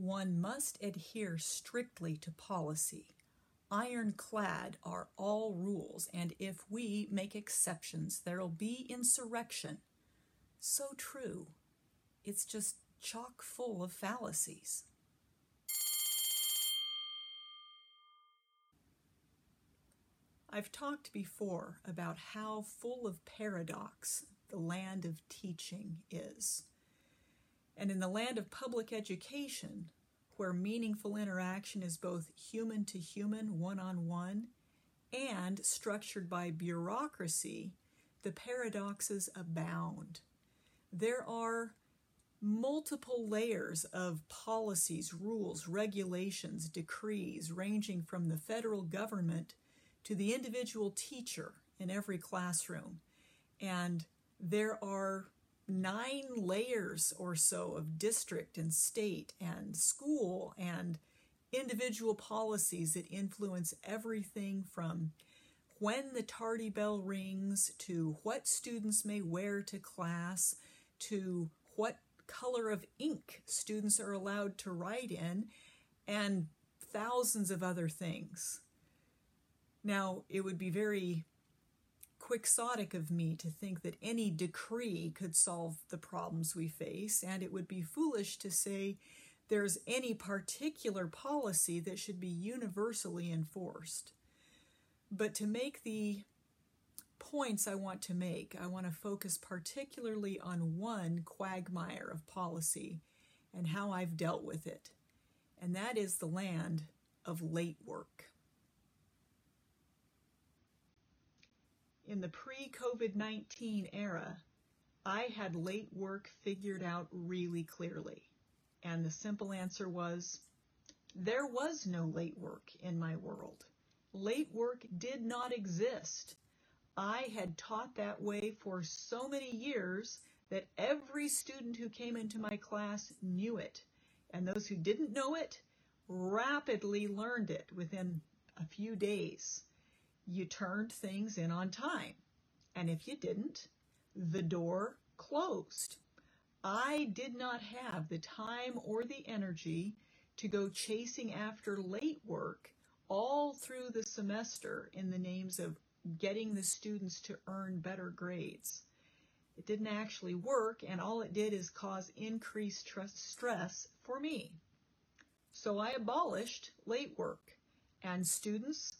One must adhere strictly to policy. Ironclad are all rules, and if we make exceptions, there'll be insurrection. So true. It's just chock full of fallacies. I've talked before about how full of paradox the land of teaching is. And in the land of public education, where meaningful interaction is both human to human, one on one, and structured by bureaucracy, the paradoxes abound. There are multiple layers of policies, rules, regulations, decrees, ranging from the federal government to the individual teacher in every classroom. And there are nine layers or so of district and state and school and individual policies that influence everything from when the tardy bell rings to what students may wear to class to what color of ink students are allowed to write in and thousands of other things. Now, it would be very quixotic of me to think that any decree could solve the problems we face, and it would be foolish to say there's any particular policy that should be universally enforced. But to make the points I want to make, I want to focus particularly on one quagmire of policy and how I've dealt with it, and that is the land of late work. In the pre COVID 19 era, I had late work figured out really clearly. And the simple answer was there was no late work in my world. Late work did not exist. I had taught that way for so many years that every student who came into my class knew it. And those who didn't know it rapidly learned it within a few days you turned things in on time. And if you didn't, the door closed. I did not have the time or the energy to go chasing after late work all through the semester in the names of getting the students to earn better grades. It didn't actually work, and all it did is cause increased stress for me. So I abolished late work, and students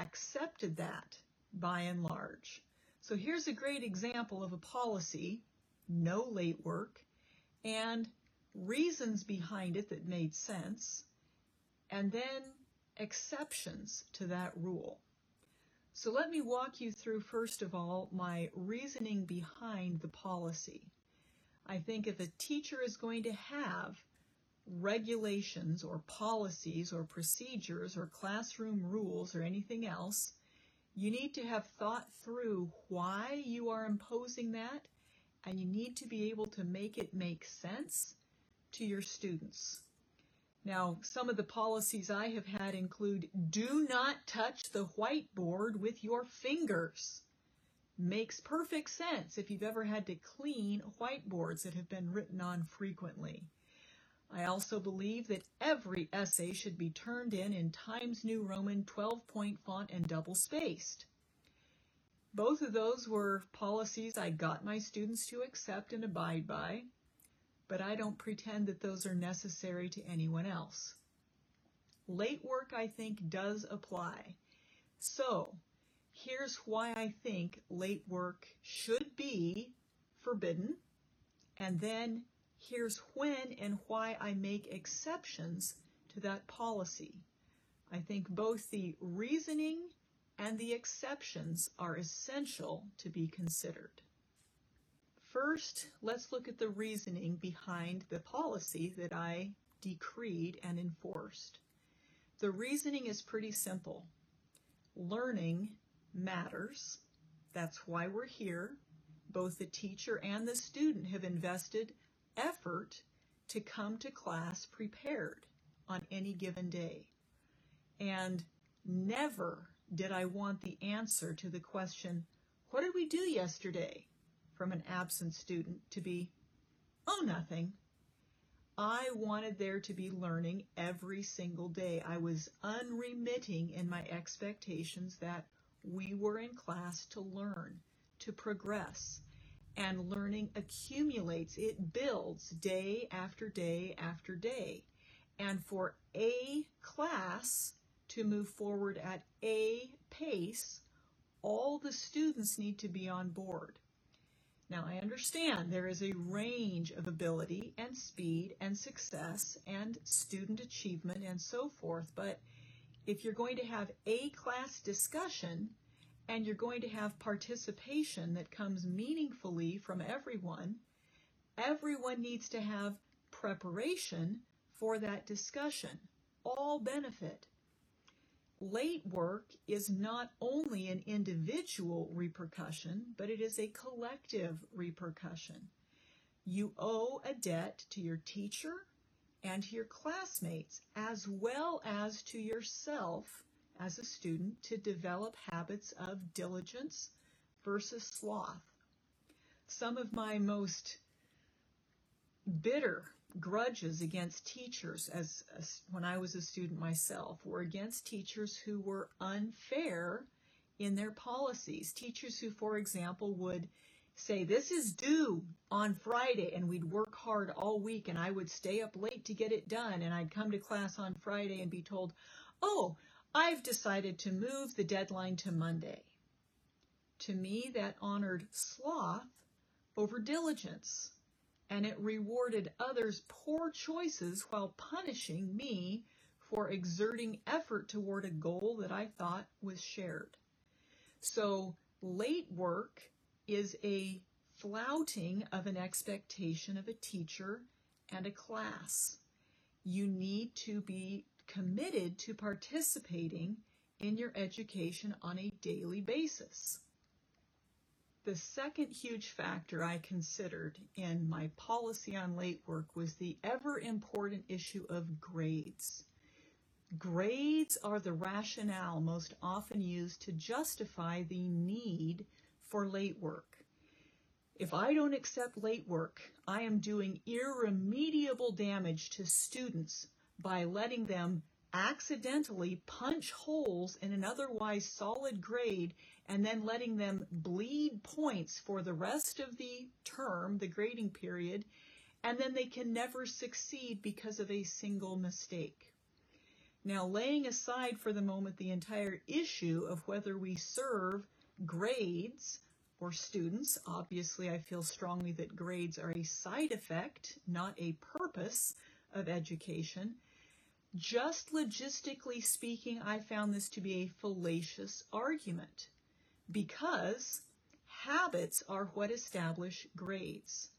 accepted that by and large. So here's a great example of a policy, no late work, and reasons behind it that made sense, and then exceptions to that rule. So let me walk you through, first of all, my reasoning behind the policy. I think if a teacher is going to have regulations or policies or procedures or classroom rules or anything else, you need to have thought through why you are imposing that and you need to be able to make it make sense to your students. Now, some of the policies I have had include do not touch the whiteboard with your fingers. Makes perfect sense if you've ever had to clean whiteboards that have been written on frequently. I also believe that every essay should be turned in in Times New Roman 12 point font and double spaced. Both of those were policies I got my students to accept and abide by, but I don't pretend that those are necessary to anyone else. Late work, I think, does apply. So, here's why I think late work should be forbidden, and then here's when and why I make exceptions to that policy. I think both the reasoning and the exceptions are essential to be considered. First, let's look at the reasoning behind the policy that I decreed and enforced. The reasoning is pretty simple. Learning matters. That's why we're here. Both the teacher and the student have invested effort to come to class prepared on any given day. And never did I want the answer to the question, What did we do yesterday? from an absent student to be, Oh, nothing. I wanted there to be learning every single day. I was unremitting in my expectations that we were in class to learn, to progress. And learning accumulates, it builds day after day after day. And for a class to move forward at a pace, all the students need to be on board. Now, I understand there is a range of ability and speed and success and student achievement and so forth, but if you're going to have a class discussion and you're going to have participation that comes meaningfully from everyone, everyone needs to have preparation for that discussion. All benefit. Late work is not only an individual repercussion, but it is a collective repercussion. You owe a debt to your teacher and to your classmates, as well as to yourself as a student to develop habits of diligence versus sloth. Some of my most bitter grudges against teachers as, as, when I was a student myself were against teachers who were unfair in their policies. Teachers who, for example, would say, this is due on Friday and we'd work hard all week and I would stay up late to get it done and I'd come to class on Friday and be told, oh, I've decided to move the deadline to Monday. To me, that honored sloth over diligence and it rewarded others' poor choices while punishing me for exerting effort toward a goal that I thought was shared. So late work is a flouting of an expectation of a teacher and a class. You need to be committed to participating in your education on a daily basis. The second huge factor I considered in my policy on late work was the ever important issue of grades. Grades are the rationale most often used to justify the need for late work. If I don't accept late work, I am doing irremediable damage to students by letting them accidentally punch holes in an otherwise solid grade and then letting them bleed points for the rest of the term, the grading period, and then they can never succeed because of a single mistake. Now, laying aside for the moment the entire issue of whether we serve grades or students, obviously I feel strongly that grades are a side effect, not a purpose of education. Just logistically speaking, I found this to be a fallacious argument because habits are what establish grades.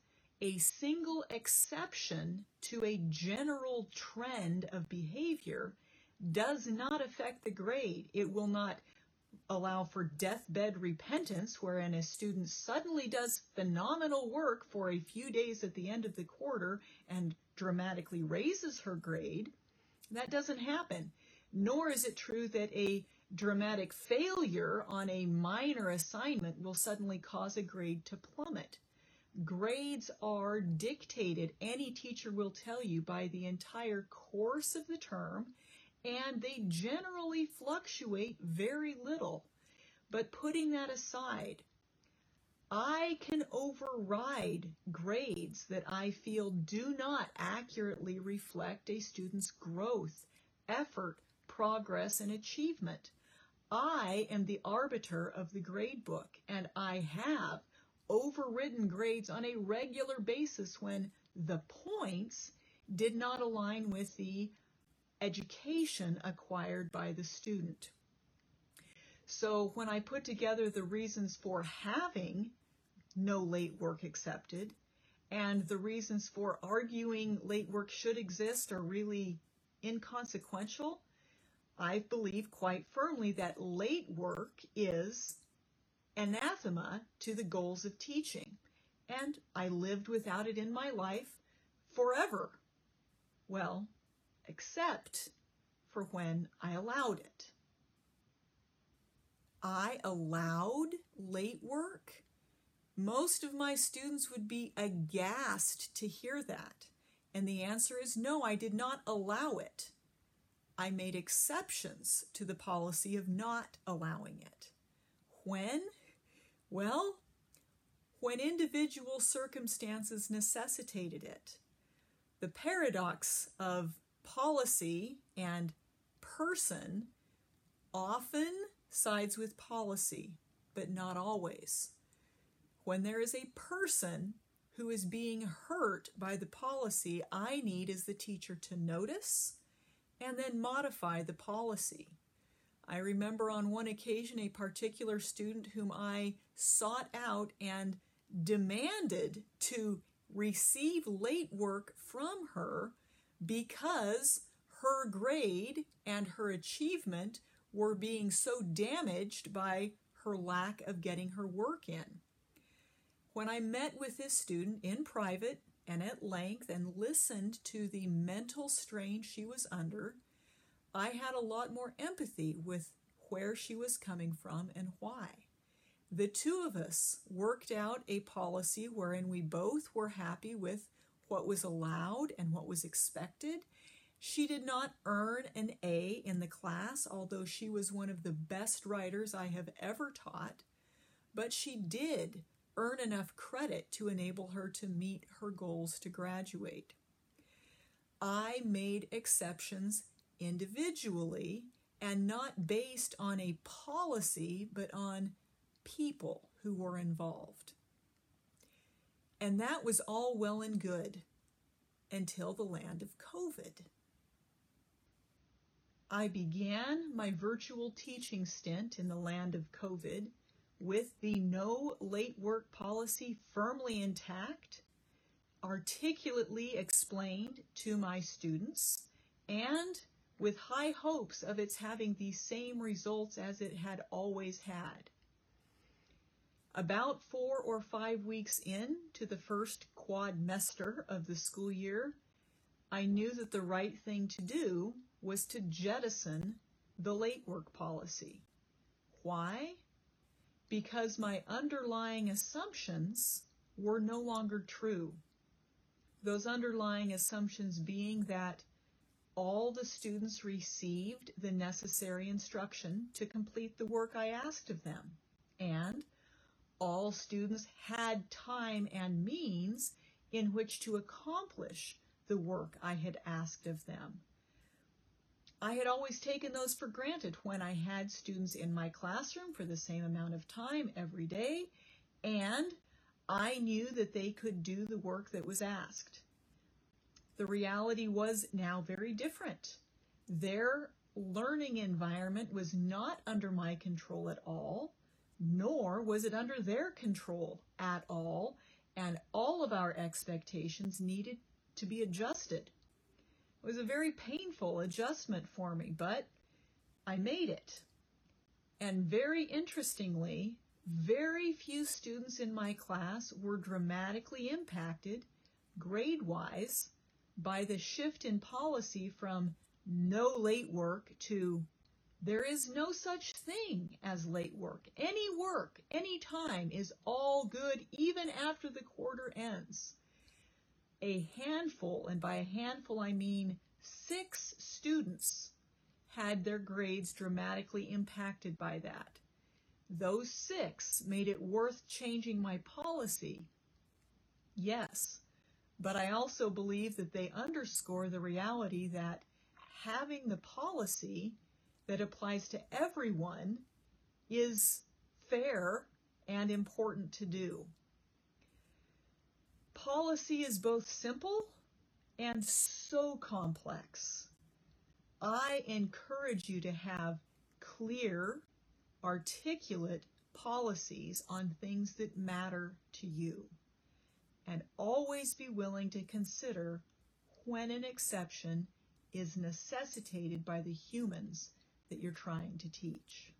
A single exception to a general trend of behavior does not affect the grade. It will not allow for deathbed repentance, wherein a student suddenly does phenomenal work for a few days at the end of the quarter and dramatically raises her grade. That doesn't happen. Nor is it true that a dramatic failure on a minor assignment will suddenly cause a grade to plummet. Grades are dictated, any teacher will tell you, by the entire course of the term, and they generally fluctuate very little. But putting that aside, I can override grades that I feel do not accurately reflect a student's growth, effort, progress, and achievement. I am the arbiter of the grade book, and I have overridden grades on a regular basis when the points did not align with the education acquired by the student. So when I put together the reasons for having no late work accepted and the reasons for arguing late work should exist are really inconsequential, I believe quite firmly that late work is anathema to the goals of teaching. And I lived without it in my life forever. Well, except for when I allowed it. I allowed late work. Most of my students would be aghast to hear that. And the answer is no, I did not allow it. I made exceptions to the policy of not allowing it. When? Well, when individual circumstances necessitated it. The paradox of policy and person often sides with policy, but not always. When there is a person who is being hurt by the policy, I need as the teacher to notice and then modify the policy. I remember on one occasion a particular student whom I sought out and demanded to receive late work from her because her grade and her achievement were being so damaged by her lack of getting her work in. When I met with this student in private and at length and listened to the mental strain she was under, I had a lot more empathy with where she was coming from and why. The two of us worked out a policy wherein we both were happy with what was allowed and what was expected. She did not earn an A in the class, although she was one of the best writers I have ever taught, but she did earn enough credit to enable her to meet her goals to graduate. I made exceptions individually and not based on a policy, but on people who were involved. And that was all well and good until the land of COVID. I began my virtual teaching stint in the land of COVID with the no late work policy firmly intact, articulately explained to my students, and with high hopes of its having the same results as it had always had. About four or five weeks in to the first quadmester of the school year, I knew that the right thing to do was to jettison the late work policy. Why? Because my underlying assumptions were no longer true. Those underlying assumptions being that all the students received the necessary instruction to complete the work I asked of them. And all students had time and means in which to accomplish the work I had asked of them. I had always taken those for granted when I had students in my classroom for the same amount of time every day, and I knew that they could do the work that was asked. The reality was now very different. Their learning environment was not under my control at all, nor was it under their control at all, and all of our expectations needed to be adjusted. It was a very painful adjustment for me, but I made it. And very interestingly, very few students in my class were dramatically impacted grade wise by the shift in policy from no late work to there is no such thing as late work. Any work, any time is all good even after the quarter ends. A handful, and by a handful I mean six students, had their grades dramatically impacted by that. Those six made it worth changing my policy. Yes, but I also believe that they underscore the reality that having the policy that applies to everyone is fair and important to do. Policy is both simple and so complex. I encourage you to have clear, articulate policies on things that matter to you and always be willing to consider when an exception is necessitated by the humans that you're trying to teach.